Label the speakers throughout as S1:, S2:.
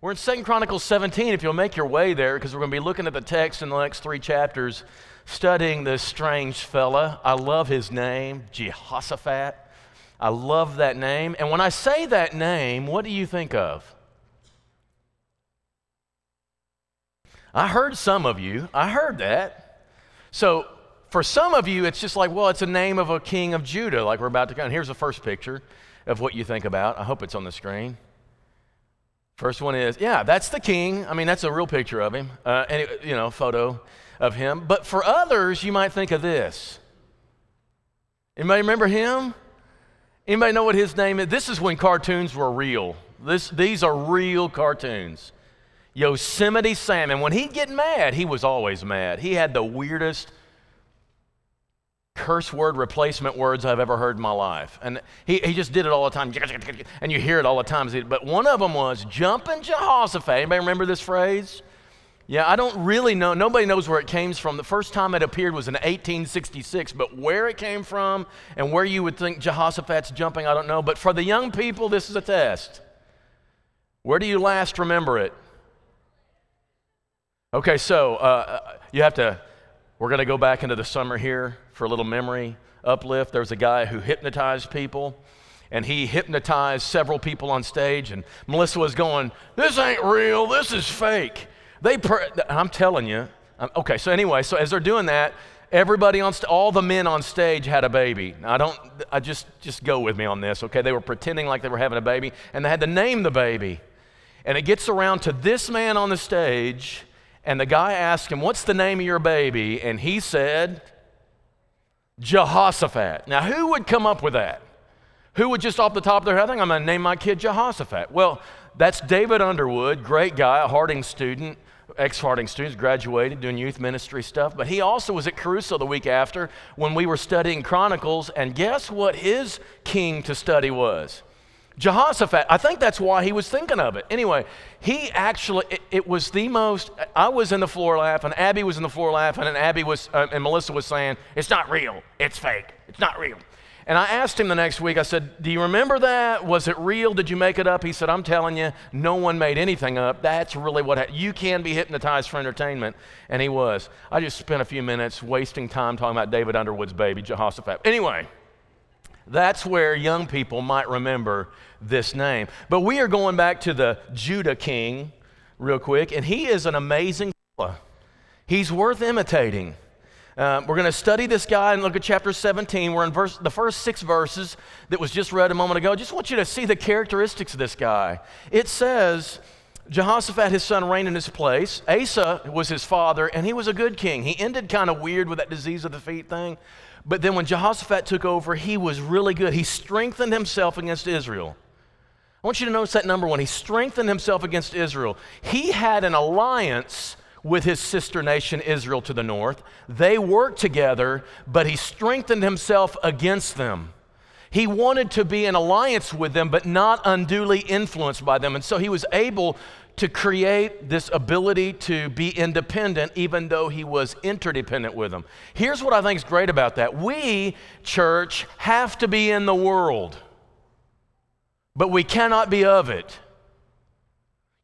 S1: We're in 2 Chronicles 17, if you'll make your way there, because we're going to be looking at the text in the next three chapters, studying this strange fella. I love his name, Jehoshaphat. I love that name. And when I say that name, what do you think of? I heard some of you. I heard that. So for some of you, it's just like, well, it's a name of a king of Judah, like we're about to go. And here's the first picture of what you think about. I hope it's on the screen. First one is, yeah, that's the king. I mean, that's a real picture of him, uh, and you know, photo of him. But for others, you might think of this. Anybody remember him? Anybody know what his name is? This is when cartoons were real. This, these are real cartoons. Yosemite Sam. And when he'd get mad, he was always mad. He had the weirdest curse word replacement words I've ever heard in my life. And he, he just did it all the time. And you hear it all the time. But one of them was jumping Jehoshaphat. Anybody remember this phrase? Yeah, I don't really know. Nobody knows where it came from. The first time it appeared was in 1866, but where it came from and where you would think Jehoshaphat's jumping, I don't know. But for the young people, this is a test. Where do you last remember it? Okay, so uh, you have to, we're going to go back into the summer here for a little memory uplift. There was a guy who hypnotized people, and he hypnotized several people on stage, and Melissa was going, This ain't real, this is fake. They, I'm telling you. Okay, so anyway, so as they're doing that, everybody on st- all the men on stage had a baby. I don't, I just, just go with me on this, okay? They were pretending like they were having a baby, and they had to name the baby. And it gets around to this man on the stage, and the guy asked him, What's the name of your baby? And he said, Jehoshaphat. Now, who would come up with that? Who would just off the top of their head think, I'm going to name my kid Jehoshaphat? Well, that's David Underwood, great guy, a Harding student, ex Harding student, graduated doing youth ministry stuff. But he also was at Caruso the week after when we were studying Chronicles. And guess what his king to study was? Jehoshaphat, I think that's why he was thinking of it. Anyway, he actually, it, it, was the most, I was in the floor laughing, Abby was in the floor laughing, and Abby was, uh, and Melissa was saying, it's not real, it's fake, it's not real. And I asked him the next week, I said, Do you remember that? Was it real? Did you make it up? He said, I'm telling you, no one made anything up. That's really what. You can be hypnotized for entertainment. And he was. I just spent a few minutes wasting time talking about David Underwood's baby, Jehoshaphat. Anyway, that's where young people might remember this name. But we are going back to the Judah king real quick, and he is an amazing fella. He's worth imitating. Uh, we're going to study this guy and look at chapter 17. We're in verse, the first six verses that was just read a moment ago. I just want you to see the characteristics of this guy. It says, Jehoshaphat, his son, reigned in his place. Asa was his father, and he was a good king. He ended kind of weird with that disease of the feet thing. But then when Jehoshaphat took over, he was really good. He strengthened himself against Israel. I want you to notice that number one. He strengthened himself against Israel. He had an alliance with his sister nation Israel to the north. They worked together, but he strengthened himself against them. He wanted to be in alliance with them, but not unduly influenced by them. And so he was able to create this ability to be independent, even though he was interdependent with them. Here's what I think is great about that we, church, have to be in the world, but we cannot be of it.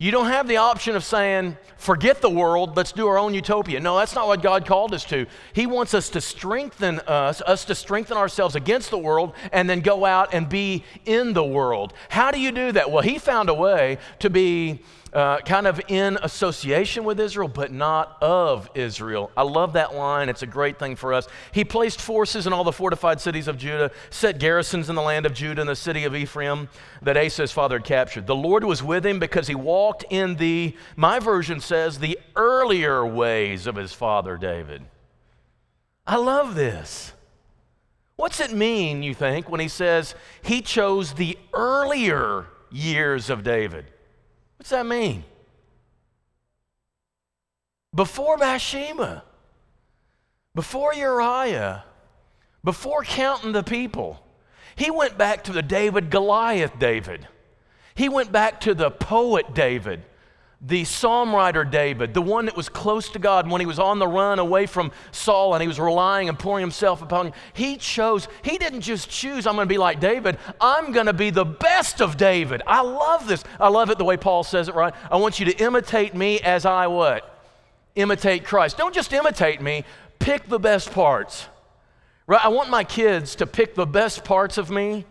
S1: You don't have the option of saying, forget the world, let's do our own utopia. No, that's not what God called us to. He wants us to strengthen us, us to strengthen ourselves against the world, and then go out and be in the world. How do you do that? Well, He found a way to be uh, kind of in association with Israel, but not of Israel. I love that line. It's a great thing for us. He placed forces in all the fortified cities of Judah, set garrisons in the land of Judah and the city of Ephraim that Asa's father had captured. The Lord was with him because he walked in the, my version says, the earlier ways of his father David. I love this. What's it mean, you think, when he says he chose the earlier years of David? What's that mean? Before Bathsheba, before Uriah, before counting the people, he went back to the David Goliath David. He went back to the poet David, the psalm writer David, the one that was close to God when he was on the run away from Saul and he was relying and pouring himself upon him, he chose, he didn't just choose, I'm going to be like David, I'm going to be the best of David. I love this. I love it the way Paul says it, right? I want you to imitate me as I what? Imitate Christ. Don't just imitate me, pick the best parts. Right? I want my kids to pick the best parts of me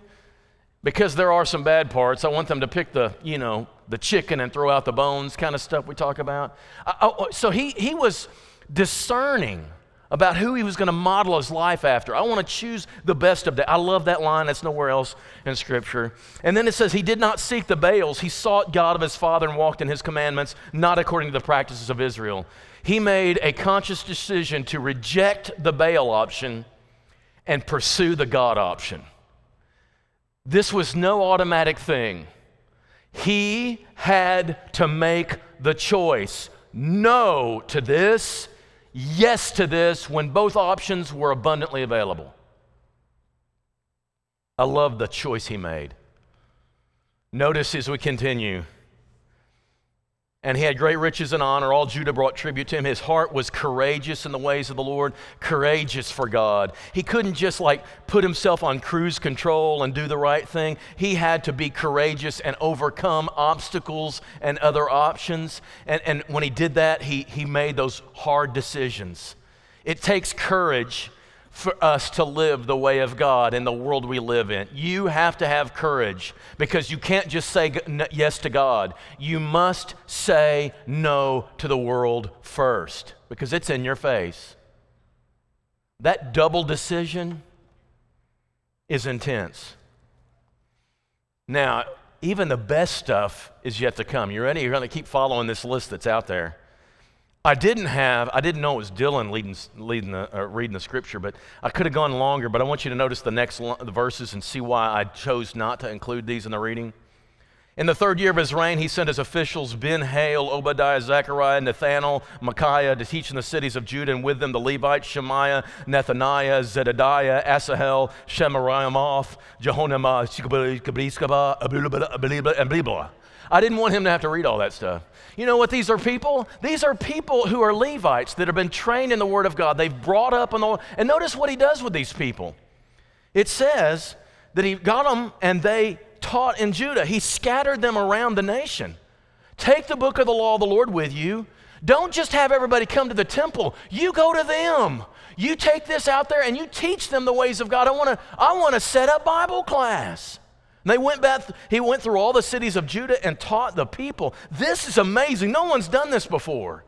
S1: because there are some bad parts. I want them to pick the, you know, the chicken and throw out the bones kind of stuff we talk about. I, oh, oh, so he, he was discerning about who he was going to model his life after. I want to choose the best of that. I love that line. That's nowhere else in Scripture. And then it says, He did not seek the Baals. He sought God of his father and walked in his commandments, not according to the practices of Israel. He made a conscious decision to reject the Baal option and pursue the God option. This was no automatic thing. He had to make the choice no to this, yes to this, when both options were abundantly available. I love the choice he made. Notice as we continue and he had great riches and honor. All Judah brought tribute to him. His heart was courageous in the ways of the Lord, courageous for God. He couldn't just like put himself on cruise control and do the right thing. He had to be courageous and overcome obstacles and other options. And, and when he did that, he, he made those hard decisions. It takes courage for us to live the way of God in the world we live in. You have to have courage because you can't just say yes to God. You must say no to the world first because it's in your face. That double decision is intense. Now, even the best stuff is yet to come. You ready? You're going to keep following this list that's out there. I didn't have, I didn't know it was Dylan leading, leading the, uh, reading the scripture, but I could have gone longer. But I want you to notice the next the verses and see why I chose not to include these in the reading. In the third year of his reign, he sent his officials Ben-Hail, Obadiah, Zechariah, Nathanael, Micaiah to teach in the cities of Judah, and with them the Levites, Shemaiah, Nethaniah, Zebadiah, Asahel, Shemiramoth, Jehonamah, and Bliblah. I didn't want him to have to read all that stuff. You know what these are people? These are people who are Levites that have been trained in the Word of God. They've brought up in the and notice what he does with these people. It says that he got them and they taught in Judah. He scattered them around the nation. Take the book of the law of the Lord with you. Don't just have everybody come to the temple. You go to them. You take this out there and you teach them the ways of God. I want to I want to set up Bible class. They went back, he went through all the cities of Judah and taught the people. This is amazing. No one's done this before.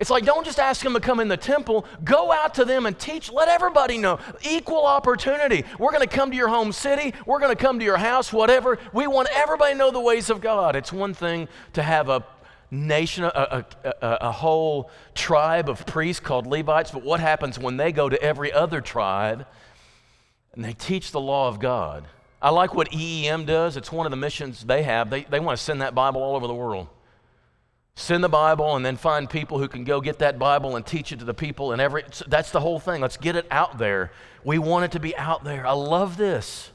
S1: It's like, don't just ask them to come in the temple. Go out to them and teach. Let everybody know. Equal opportunity. We're going to come to your home city. We're going to come to your house, whatever. We want everybody to know the ways of God. It's one thing to have a nation, a, a, a, a whole tribe of priests called Levites, but what happens when they go to every other tribe and they teach the law of God? I like what EEM does. It's one of the missions they have. They, they want to send that Bible all over the world. Send the Bible and then find people who can go get that Bible and teach it to the people. And every, that's the whole thing. Let's get it out there. We want it to be out there. I love this.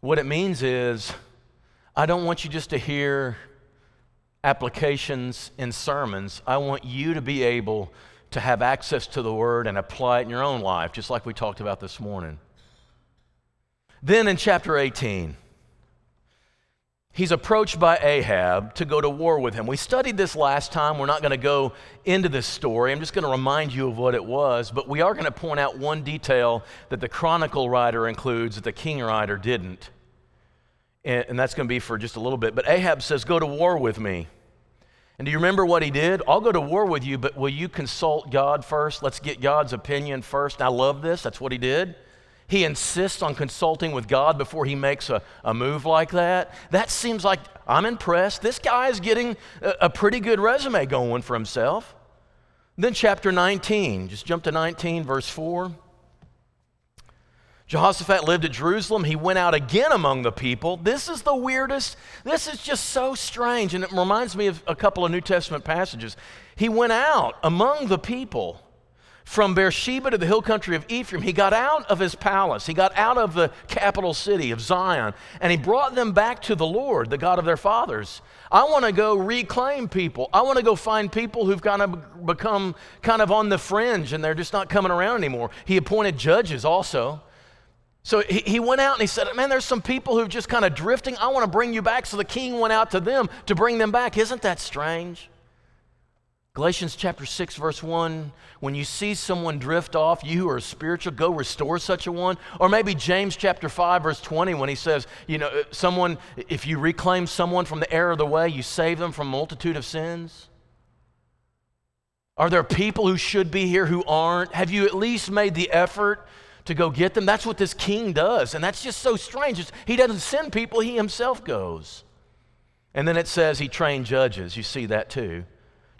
S1: What it means is, I don't want you just to hear applications in sermons. I want you to be able to have access to the Word and apply it in your own life, just like we talked about this morning. Then in chapter 18, he's approached by Ahab to go to war with him. We studied this last time. We're not going to go into this story. I'm just going to remind you of what it was, but we are going to point out one detail that the chronicle writer includes that the king writer didn't. And, that's going to be for just a little bit. But Ahab says, Go to war with me. And do you remember what he did? I'll go to war with you, but will you consult God first? Let's get God's opinion first. And I love this. That's what he did. He insists on consulting with God before he makes a, a move like that. That seems like I'm impressed. This guy is getting a, a pretty good resume going for himself. Then, chapter 19, just jump to 19, verse 4. Jehoshaphat lived at Jerusalem. He went out again among the people. This is the weirdest. This is just so strange. And it reminds me of a couple of New Testament passages. He went out among the people from Beersheba to the hill country of Ephraim. He got out of his palace, he got out of the capital city of Zion, and he brought them back to the Lord, the God of their fathers. I want to go reclaim people. I want to go find people who've kind of become kind of on the fringe and they're just not coming around anymore. He appointed judges also. So he, went out and he said, Man, there's some people who've just kind of drifting. I want to bring you back. So the king went out to them to bring them back. Isn't that strange? Galatians chapter 6, verse 1 when you see someone drift off, you who are spiritual, go restore such a one. Or maybe James chapter 5, verse 20, when he says, you know, uh, someone, if you reclaim someone from the error of the way, you save them from a multitude of sins. Are there people who should be here who aren't? Have you at least made the effort to go get them? That's what this king does. And that's just so strange. It's, he doesn't send people, he himself goes. And then it says he trained judges. You see that too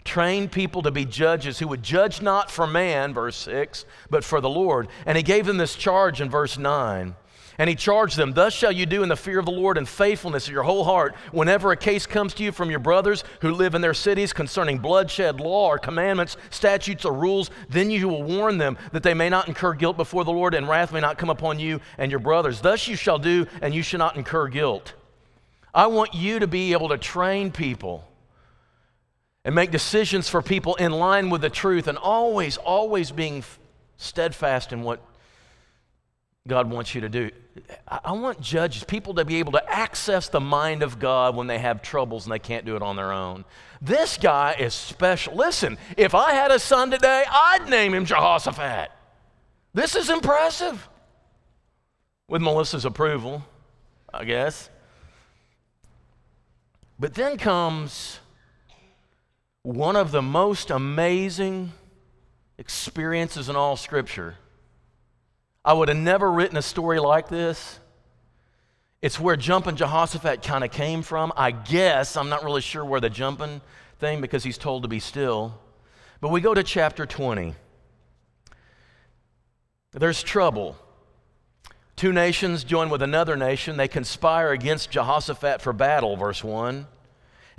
S1: trained people to be judges who would judge not for man, verse 6, but for the Lord. And he gave them this charge in verse 9. And he charged them, Thus shall you do in the fear of the Lord and faithfulness of your whole heart, whenever a case comes to you from your brothers who live in their cities concerning bloodshed, law, or commandments, statutes, or rules, then you will warn them that they may not incur guilt before the Lord, and wrath may not come upon you and your brothers. Thus you shall do, and you shall not incur guilt. I want you to be able to train people and make decisions for people in line with the truth and always, always being steadfast in what God wants you to do. I want judges, people to be able to access the mind of God when they have troubles and they can't do it on their own. This guy is special. Listen, if I had a son today, I'd name him Jehoshaphat. This is impressive. With Melissa's approval, I guess. But then comes one of the most amazing experiences in all Scripture. I would have never written a story like this. It's where jumping Jehoshaphat kind of came from. I guess, I'm not really sure where the jumping thing because he's told to be still. But we go to chapter 20. There's trouble. Two nations join with another nation. They conspire against Jehoshaphat for battle, verse 1.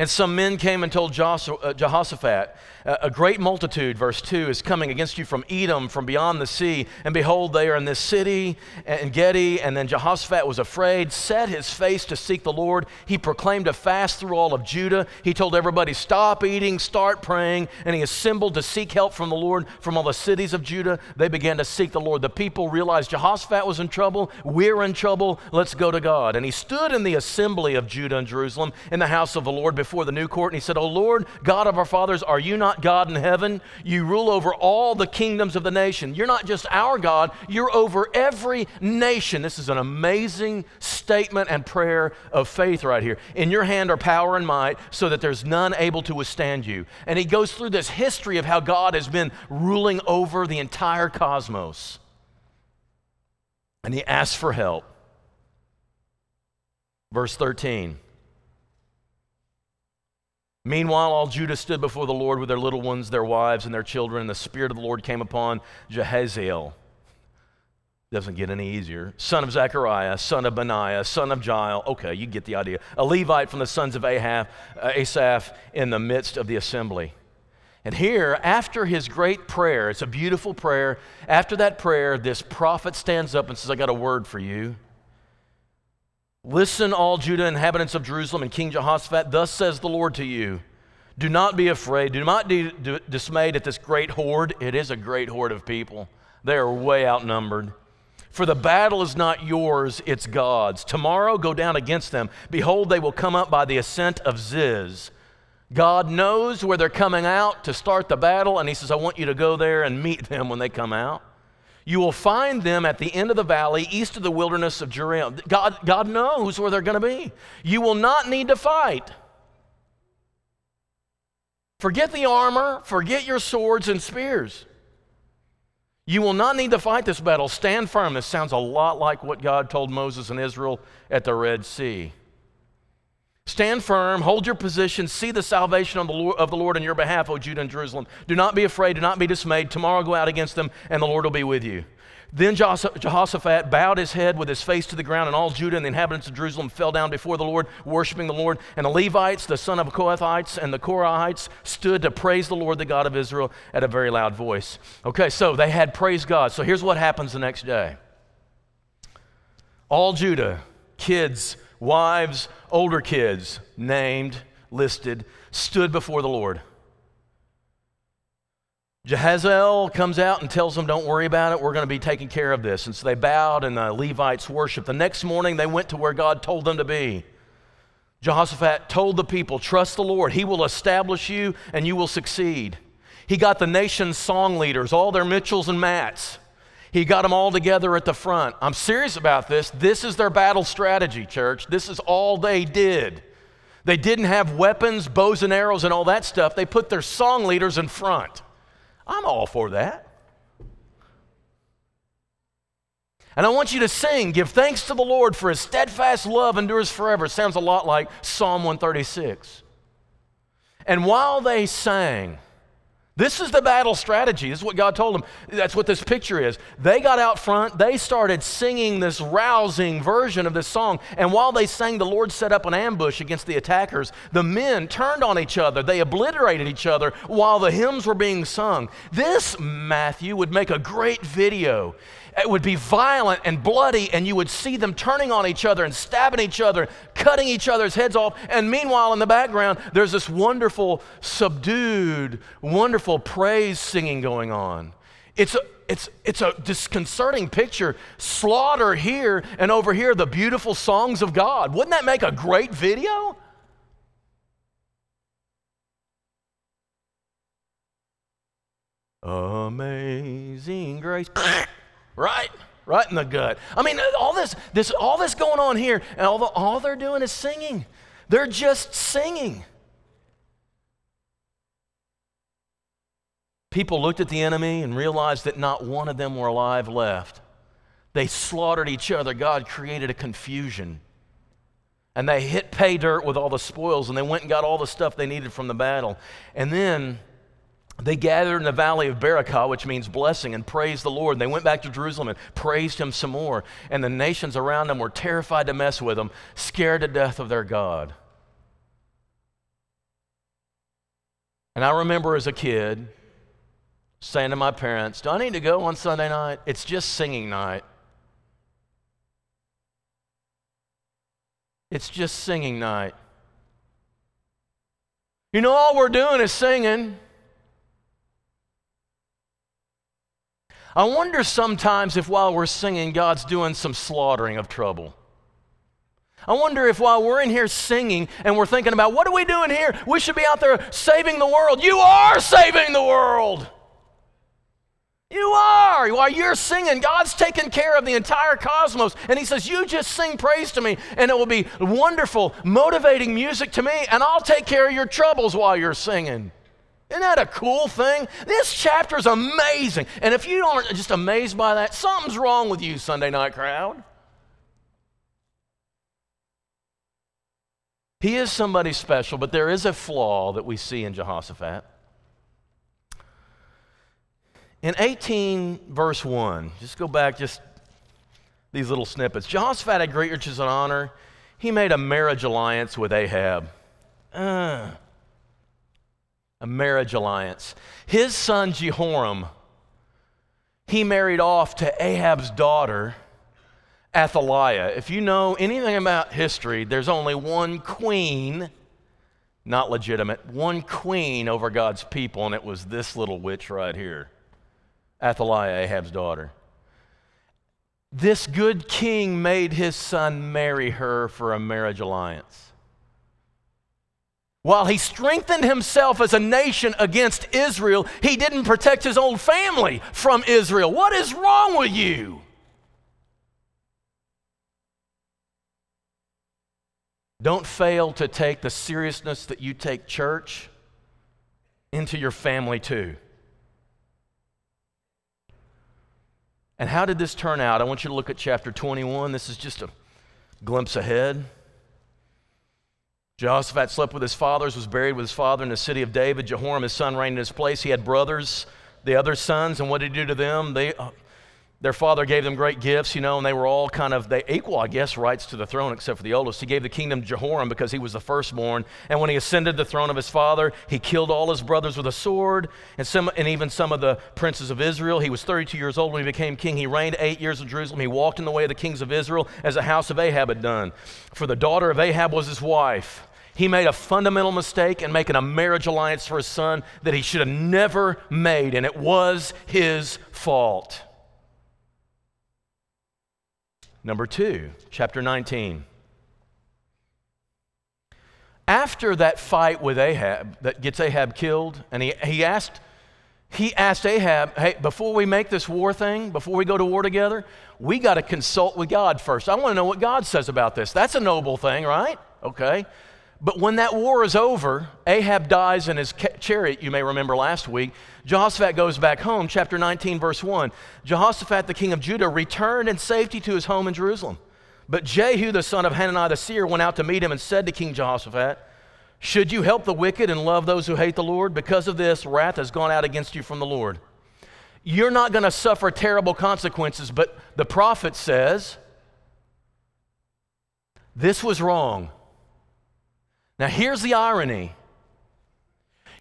S1: And some men came and told uh, Jehoshaphat, A great multitude, verse 2, is coming against you from Edom, from beyond the sea. And behold, they are in this city, En-gedi. And then Jehoshaphat was afraid, set his face to seek the Lord. He proclaimed a fast through all of Judah. He told everybody, Stop eating, start praying. And he assembled to seek help from the Lord from all the cities of Judah. They began to seek the Lord. The people realized Jehoshaphat was in trouble. We're in trouble. Let's go to God. And he stood in the assembly of Judah and Jerusalem in the house of the Lord before before the new court and he said, O Lord, God of our fathers, are you not God in heaven? You rule over all the kingdoms of the nation. You're not just our God, you're over every nation. This is an amazing statement and prayer of faith right here. In your hand are power and might, so that there's none able to withstand you. And he goes through this history of how God has been ruling over the entire cosmos. And he asks for help. Verse 13. Meanwhile, all Judah stood before the Lord with their little ones, their wives, and their children, and the Spirit of the Lord came upon Jehaziel. Doesn't get any easier. Son of Zechariah, son of Benaiah, son of Jael. Okay, you get the idea. A Levite from the sons of Ahab, uh, Asaph in the midst of the assembly. And here, after his great prayer, it's a beautiful prayer. After that prayer, this prophet stands up and says, I got a word for you. Listen, all Judah, inhabitants of Jerusalem, and King Jehoshaphat, thus says the Lord to you Do not be afraid, do not be dismayed at this great horde. It is a great horde of people, they are way outnumbered. For the battle is not yours, it's God's. Tomorrow go down against them. Behold, they will come up by the ascent of Ziz. God knows where they're coming out to start the battle, and He says, I want you to go there and meet them when they come out. You will find them at the end of the valley, east of the wilderness of Jeruel. God, God knows where they're going to be. You will not need to fight. Forget the armor, forget your swords and spears. You will not need to fight this battle. Stand firm. This sounds a lot like what God told Moses and Israel at the Red Sea. Stand firm, hold your position, see the salvation of the, Lord, of the Lord in your behalf, O Judah and Jerusalem. Do not be afraid, do not be dismayed. Tomorrow go out against them, and the Lord will be with you. Then Jehoshaphat bowed his head with his face to the ground, and all Judah and the inhabitants of Jerusalem fell down before the Lord, worshiping the Lord. And the Levites, the son of Kohathites, and the Korahites stood to praise the Lord, the God of Israel, at a very loud voice. Okay, so they had praised God. So here's what happens the next day all Judah, kids, wives, older kids, named, listed, stood before the Lord. Jehaziel comes out and tells them, Don't worry about it, we're going to be taking care of this. And so they bowed and the Levites worshiped. The next morning they went to where God told them to be. Jehoshaphat told the people, Trust the Lord, He will establish you and you will succeed. He got the nation's song leaders, all their Mitchells and Matts. He got them all together at the front. I'm serious about this. This is their battle strategy, church. This is all they did. They didn't have weapons, bows and arrows, and all that stuff. They put their song leaders in front. I'm all for that. And I want you to sing, Give thanks to the Lord for his steadfast love endures forever. Sounds a lot like Psalm 136. And while they sang, this is the battle strategy. This is what God told them. That's what this picture is. They got out front, they started singing this rousing version of this song. And while they sang, the Lord set up an ambush against the attackers. The men turned on each other, they obliterated each other while the hymns were being sung. This, Matthew, would make a great video. It would be violent and bloody, and you would see them turning on each other and stabbing each other, cutting each other's heads off. And meanwhile, in the background, there's this wonderful, subdued, wonderful praise singing going on. It's a, it's, it's a disconcerting picture. Slaughter here, and over here, the beautiful songs of God. Wouldn't that make a great video? Amazing grace right? Right in the gut. I mean, all this, this, all this going on here, and all, the, all they're doing is singing. They're just singing. People looked at the enemy and realized that not one of them were alive left. They slaughtered each other. God created a confusion. And they hit pay dirt with all the spoils, and they went and got all the stuff they needed from the battle. And then they gathered in the valley of Berachah, which means blessing, and praised the Lord. And they went back to Jerusalem and praised him some more. And the nations around them were terrified to mess with them, scared to death of their God. And I remember as a kid saying to my parents, Do I need to go on Sunday night? It's just singing night. It's just singing night. You know, all we're doing is singing. I wonder sometimes if while we're singing, God's doing some slaughtering of trouble. I wonder if while we're in here singing and we're thinking about what are we doing here? We should be out there saving the world. You are saving the world. You are. While you're singing, God's taking care of the entire cosmos. And He says, You just sing praise to me, and it will be wonderful, motivating music to me, and I'll take care of your troubles while you're singing. Isn't that a cool thing? This chapter is amazing. And if you aren't just amazed by that, something's wrong with you, Sunday night crowd. He is somebody special, but there is a flaw that we see in Jehoshaphat. In 18, verse 1, just go back just these little snippets. Jehoshaphat had great riches and honor. He made a marriage alliance with Ahab. Uh, a marriage alliance. His son Jehoram, he married off to Ahab's daughter, Athaliah. If you know anything about history, there's only one queen, not legitimate, one queen over God's people, and it was this little witch right here Athaliah, Ahab's daughter. This good king made his son marry her for a marriage alliance. While he strengthened himself as a nation against Israel, he didn't protect his own family from Israel. What is wrong with you? Don't fail to take the seriousness that you take church into your family too. And how did this turn out? I want you to look at chapter 21. This is just a glimpse ahead. Jehoshaphat slept with his fathers, was buried with his father in the city of David. Jehoram, his son, reigned in his place. He had brothers, the other sons, and what did he do to them? They, uh, their father gave them great gifts, you know, and they were all kind of, they equal, I guess, rights to the throne except for the oldest. He gave the kingdom to Jehoram because he was the firstborn. And when he ascended the throne of his father, he killed all his brothers with a sword and, some, and even some of the princes of Israel. He was 32 years old when he became king. He reigned eight years in Jerusalem. He walked in the way of the kings of Israel as the house of Ahab had done. For the daughter of Ahab was his wife. He made a fundamental mistake in making a marriage alliance for his son that he should have never made, and it was his fault. Number two, chapter 19. After that fight with Ahab that gets Ahab killed, and he, he asked he asked Ahab, hey, before we make this war thing, before we go to war together, we got to consult with God first. I want to know what God says about this. That's a noble thing, right? Okay. But when that war is over, Ahab dies in his chariot, you may remember last week. Jehoshaphat goes back home, chapter 19, verse 1. Jehoshaphat, the king of Judah, returned in safety to his home in Jerusalem. But Jehu, the son of Hanani the seer, went out to meet him and said to King Jehoshaphat, Should you help the wicked and love those who hate the Lord? Because of this, wrath has gone out against you from the Lord. You're not going to suffer terrible consequences, but the prophet says, This was wrong. Now, here's the irony.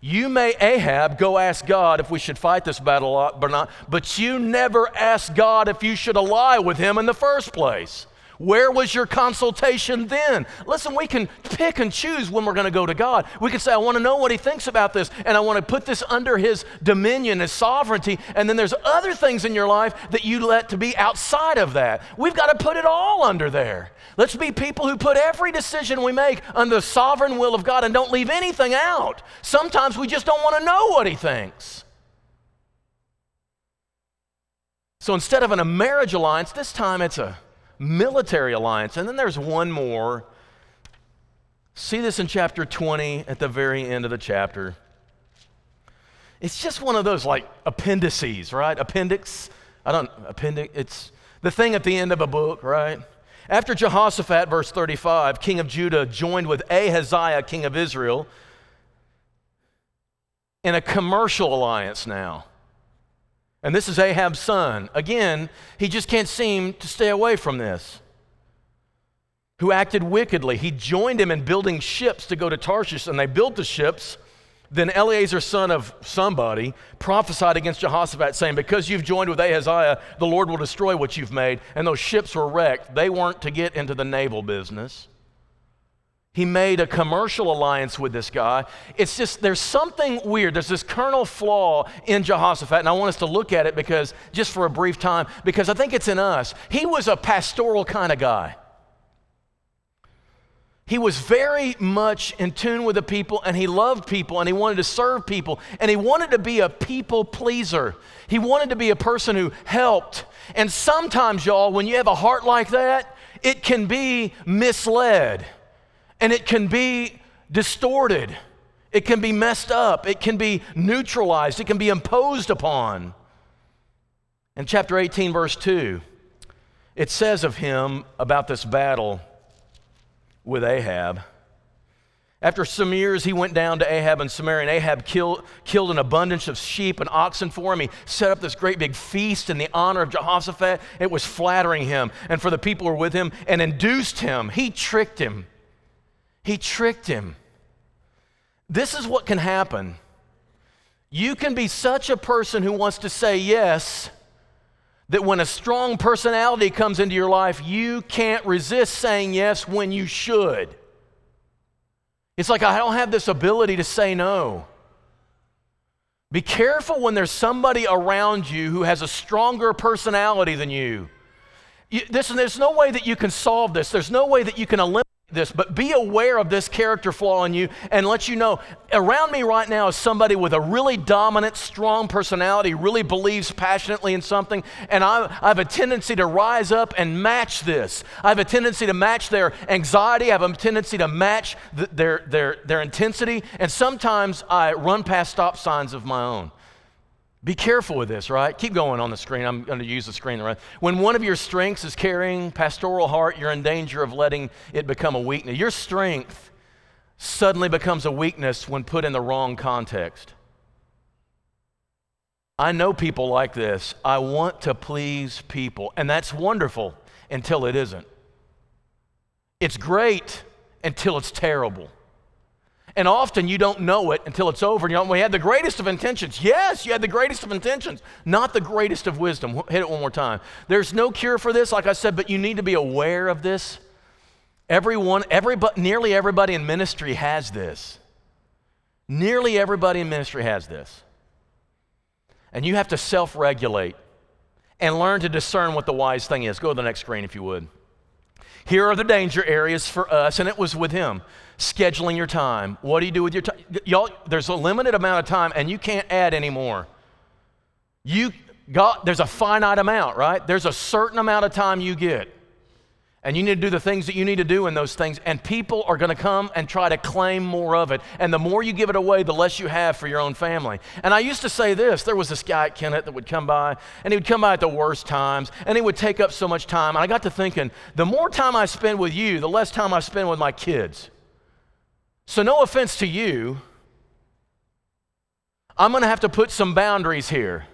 S1: You may, Ahab, go ask God if we should fight this battle or not, but you never ask God if you should ally with him in the first place. Where was your consultation then? Listen, we can pick and choose when we're going to go to God. We can say, I want to know what He thinks about this, and I want to put this under His dominion, His sovereignty. And then there's other things in your life that you let to be outside of that. We've got to put it all under there. Let's be people who put every decision we make under the sovereign will of God and don't leave anything out. Sometimes we just don't want to know what He thinks. So instead of a marriage alliance, this time it's a military alliance. And then there's one more. See this in chapter 20 at the very end of the chapter. It's just one of those like appendices, right? Appendix. I don't, appendix. It's the thing at the end of a book, right? After Jehoshaphat, verse 35, king of Judah, joined with Ahaziah, king of Israel, in a commercial alliance now. And this is Ahab's son. Again, he just can't seem to stay away from this. Who acted wickedly. He joined him in building ships to go to Tarshish, and they built the ships. Then Eleazar, son of somebody, prophesied against Jehoshaphat, saying, Because you've joined with Ahaziah, the Lord will destroy what you've made. And those ships were wrecked. They weren't to get into the naval business. He made a commercial alliance with this guy. It's just, there's something weird. There's this kernel flaw in Jehoshaphat, and I want us to look at it because, just for a brief time, because I think it's in us. He was a pastoral kind of guy. He was very much in tune with the people, and he loved people, and he wanted to serve people, and he wanted to be a people pleaser. He wanted to be a person who helped. And sometimes, y'all, when you have a heart like that, it can be misled and it can be distorted, it can be messed up, it can be neutralized, it can be imposed upon. In chapter 18, verse 2, it says of him about this battle with Ahab. After some years, he went down to Ahab and Samaria, and Ahab killed, killed an abundance of sheep and oxen for him. He set up this great big feast in the honor of Jehoshaphat. It was flattering him and for the people who were with him and induced him. He tricked him he tricked him. This is what can happen. You can be such a person who wants to say yes that when a strong personality comes into your life, you can't resist saying yes when you should. It's like, I don't have this ability to say no. Be careful when there's somebody around you who has a stronger personality than you. you this, there's no way that you can solve this. There's no way that you can eliminate this, but be aware of this character flaw in you and let you know around me right now is somebody with a really dominant, strong personality, really believes passionately in something, and I, I, have a tendency to rise up and match this. I have a tendency to match their anxiety, I have a tendency to match the, their, their, their intensity, and sometimes I run past stop signs of my own. Be careful with this, right? Keep going on the screen. I'm going to use the screen. Right? When one of your strengths is carrying pastoral heart, you're in danger of letting it become a weakness. Your strength suddenly becomes a weakness when put in the wrong context. I know people like this. I want to please people, and that's wonderful until it isn't. It's great until it's terrible. And often you don't know it until it's over. And you know, we had the greatest of intentions. Yes, you had the greatest of intentions, not the greatest of wisdom. Hit it one more time. There's no cure for this, like I said, but you need to be aware of this. Everyone, everybody, nearly everybody in ministry has this. Nearly everybody in ministry has this. And you have to self regulate and learn to discern what the wise thing is. Go to the next screen if you would. Here are the danger areas for us, and it was with him. Scheduling your time. What do you do with your time? Y'all, there's a limited amount of time, and you can't add anymore. You got, there's a finite amount, right? There's a certain amount of time you get. And you need to do the things that you need to do in those things. And people are going to come and try to claim more of it. And the more you give it away, the less you have for your own family. And I used to say this there was this guy at Kennett that would come by, and he would come by at the worst times, and he would take up so much time. And I got to thinking, the more time I spend with you, the less time I spend with my kids. So, no offense to you, I'm going to have to put some boundaries here.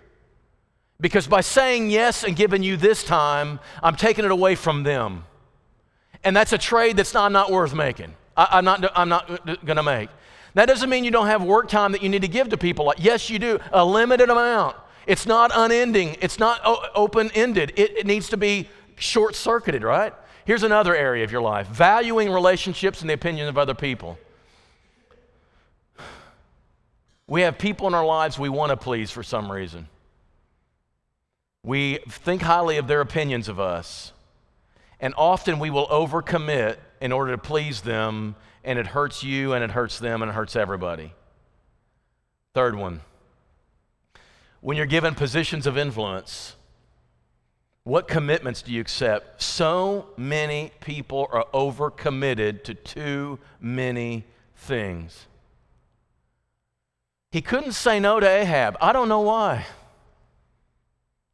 S1: Because by saying yes and giving you this time, I'm taking it away from them. And that's a trade that's not, not worth making. I, am not, I'm not going to make. That doesn't mean you don't have work time that you need to give to people. Yes, you do, a limited amount. It's not unending, it's not open ended. It, it needs to be short circuited, right? Here's another area of your life valuing relationships and the opinion of other people. We have people in our lives we want to please for some reason. We think highly of their opinions of us. And often we will overcommit in order to please them, and it hurts you, and it hurts them, and it hurts everybody. Third one when you're given positions of influence, what commitments do you accept? So many people are overcommitted to too many things. He couldn't say no to Ahab. I don't know why.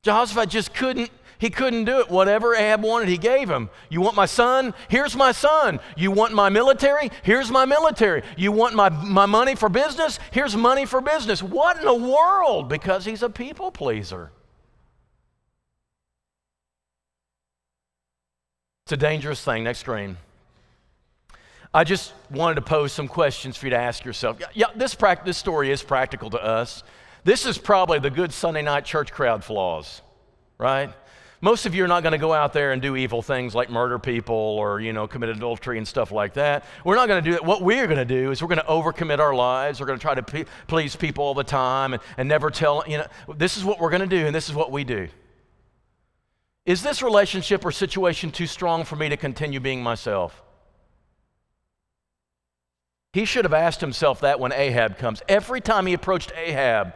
S1: Jehoshaphat just couldn't he couldn't do it. Whatever Ahab wanted, he gave him. You want my son? Here's my son. You want my military? Here's my military. You want my, my money for business? Here's money for business. What in the world? Because he's a people pleaser. It's a dangerous thing. Next screen. I just wanted to pose some questions for you to ask yourself. Yeah, this, pra- this story is practical to us. This is probably the good Sunday night church crowd flaws, right? Most of you are not going to go out there and do evil things like murder people or, you know, commit adultery and stuff like that. We're not going to do that. What we're going to do is we're going to overcommit our lives. We're going to try to please people all the time and, and never tell, you know, this is what we're going to do and this is what we do. Is this relationship or situation too strong for me to continue being myself? He should have asked himself that when Ahab comes. Every time he approached Ahab,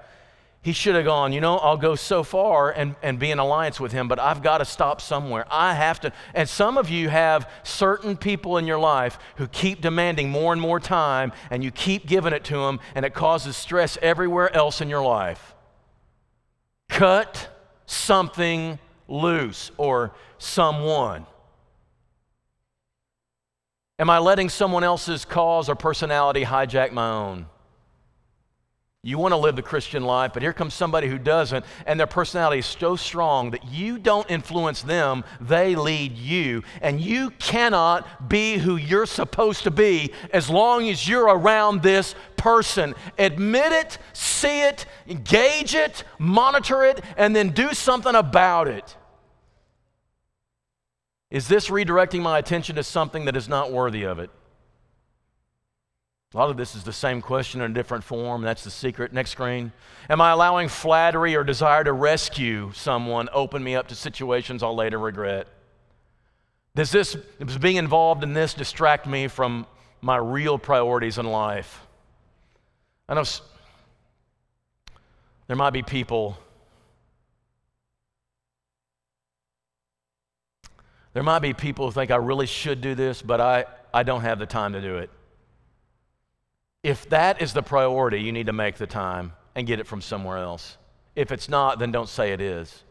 S1: he should have gone, you know, I'll go so far and, and be in alliance with him, but I've got to stop somewhere. I have to. And some of you have certain people in your life who keep demanding more and more time, and you keep giving it to them, and it causes stress everywhere else in your life. Cut something loose or someone. Am I letting someone else's cause or personality hijack my own? You want to live the Christian life, but here comes somebody who doesn't, and their personality is so strong that you don't influence them, they lead you. And you cannot be who you're supposed to be as long as you're around this person. Admit it, see it, engage it, monitor it, and then do something about it. Is this redirecting my attention to something that is not worthy of it? A lot of this is the same question in a different form. That's the secret. Next screen. Am I allowing flattery or desire to rescue someone open me up to situations I'll later regret? Does this, does being involved in this distract me from my real priorities in life? I know there might be people, there might be people who think I really should do this, but I, I don't have the time to do it. If that is the priority, you need to make the time and get it from somewhere else. If it's not, then don't say it is.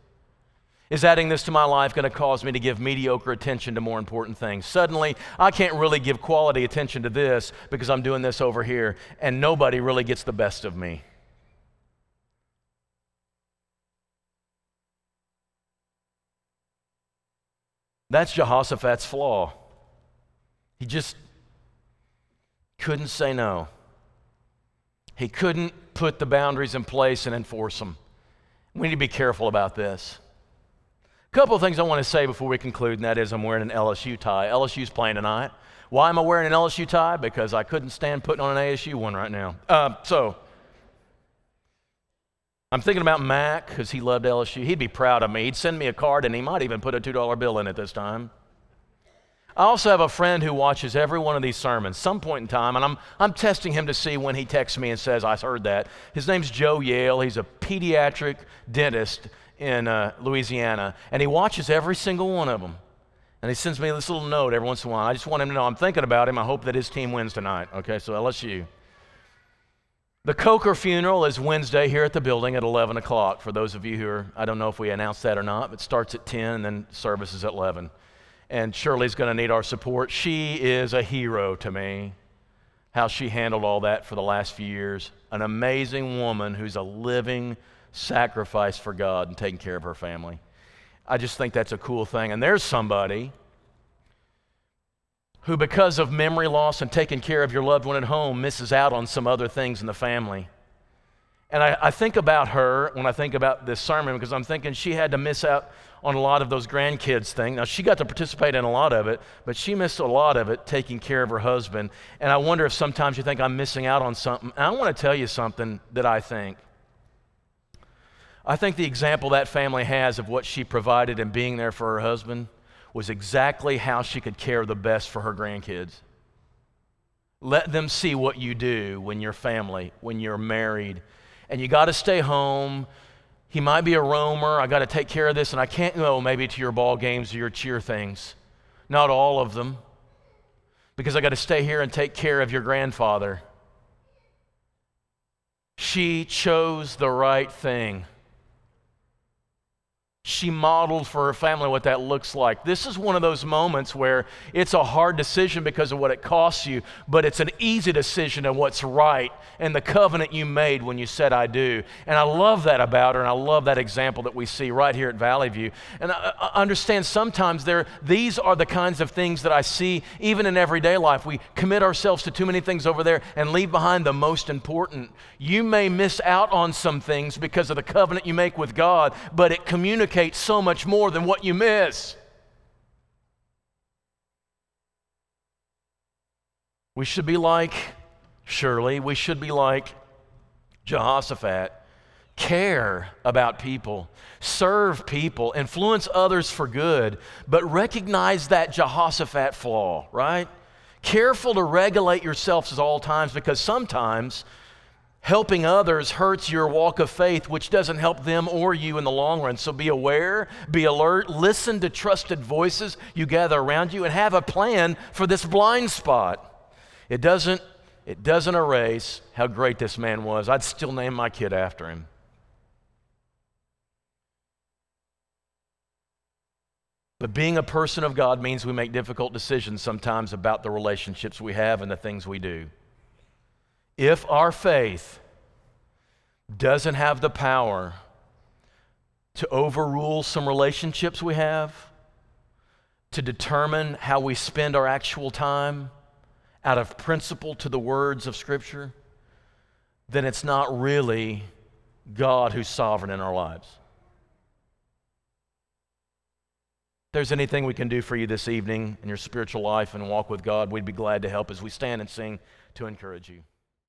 S1: Is adding this to my life going to cause me to give mediocre attention to more important things? Suddenly, I can't really give quality attention to this because I'm doing this over here, and nobody really gets the best of me. That's Jehoshaphat's flaw. He just couldn't say no. He couldn't put the boundaries in place and enforce them. We need to be careful about this. A couple of things I want to say before we conclude, and that is I'm wearing an LSU tie. LSU's playing tonight. Why am I wearing an LSU tie? Because I couldn't stand putting on an ASU one right now. Uh, so, I'm thinking about Mac because he loved LSU. He'd be proud of me. He'd send me a card and he might even put a $2 bill in it this time. I also have a friend who watches every one of these sermons some point in time, and I'm, I'm testing him to see when he texts me and says, I heard that. His name's Joe Yale. He's a pediatric dentist in uh, Louisiana, and he watches every single one of them. And he sends me this little note every once in a while. I just want him to know I'm thinking about him. I hope that his team wins tonight. Okay, so LSU. The Coker funeral is Wednesday here at the building at 11 o'clock. For those of you who are, I don't know if we announced that or not, it starts at 10 and then service is at 11. And Shirley's going to need our support. She is a hero to me, how she handled all that for the last few years. An amazing woman who's a living sacrifice for God and taking care of her family. I just think that's a cool thing. And there's somebody who, because of memory loss and taking care of your loved one at home, misses out on some other things in the family. And I, I, think about her when I think about this sermon because I'm thinking she had to miss out on a lot of those grandkids thing. Now, she got to participate in a lot of it, but she missed a lot of it taking care of her husband. And I wonder if sometimes you think I'm missing out on something. And I want to tell you something that I think. I think the example that family has of what she provided and being there for her husband was exactly how she could care the best for her grandkids. Let them see what you do when you're family, when you're married, and you got to stay home. He might be a roamer. I got to take care of this, and I can't go maybe to your ball games or your cheer things. Not all of them, because I got to stay here and take care of your grandfather. She chose the right thing she modeled for her family what that looks like. This is one of those moments where it's a hard decision because of what it costs you, but it's an easy decision of what's right and the covenant you made when you said, I do. And I love that about her, and I love that example that we see right here at Valley View. And I, I understand sometimes there, these are the kinds of things that I see even in everyday life. We commit ourselves to too many things over there and leave behind the most important. You may miss out on some things because of the covenant you make with God, but it communicates so much more than what you miss. We should be like Shirley, we should be like Jehoshaphat. Care about people, serve people, influence others for good, but recognize that Jehoshaphat flaw, right? Careful to regulate yourselves at all times because sometimes Helping others hurts your walk of faith, which doesn't help them or you in the long run. So be aware, be alert, listen to trusted voices you gather around you, and have a plan for this blind spot. It doesn't, it doesn't erase how great this man was. I'd still name my kid after him. But being a person of God means we make difficult decisions sometimes about the relationships we have and the things we do. If our faith doesn't have the power to overrule some relationships we have, to determine how we spend our actual time out of principle to the words of Scripture, then it's not really God who's sovereign in our lives. If there's anything we can do for you this evening in your spiritual life and walk with God, we'd be glad to help as we stand and sing to encourage you.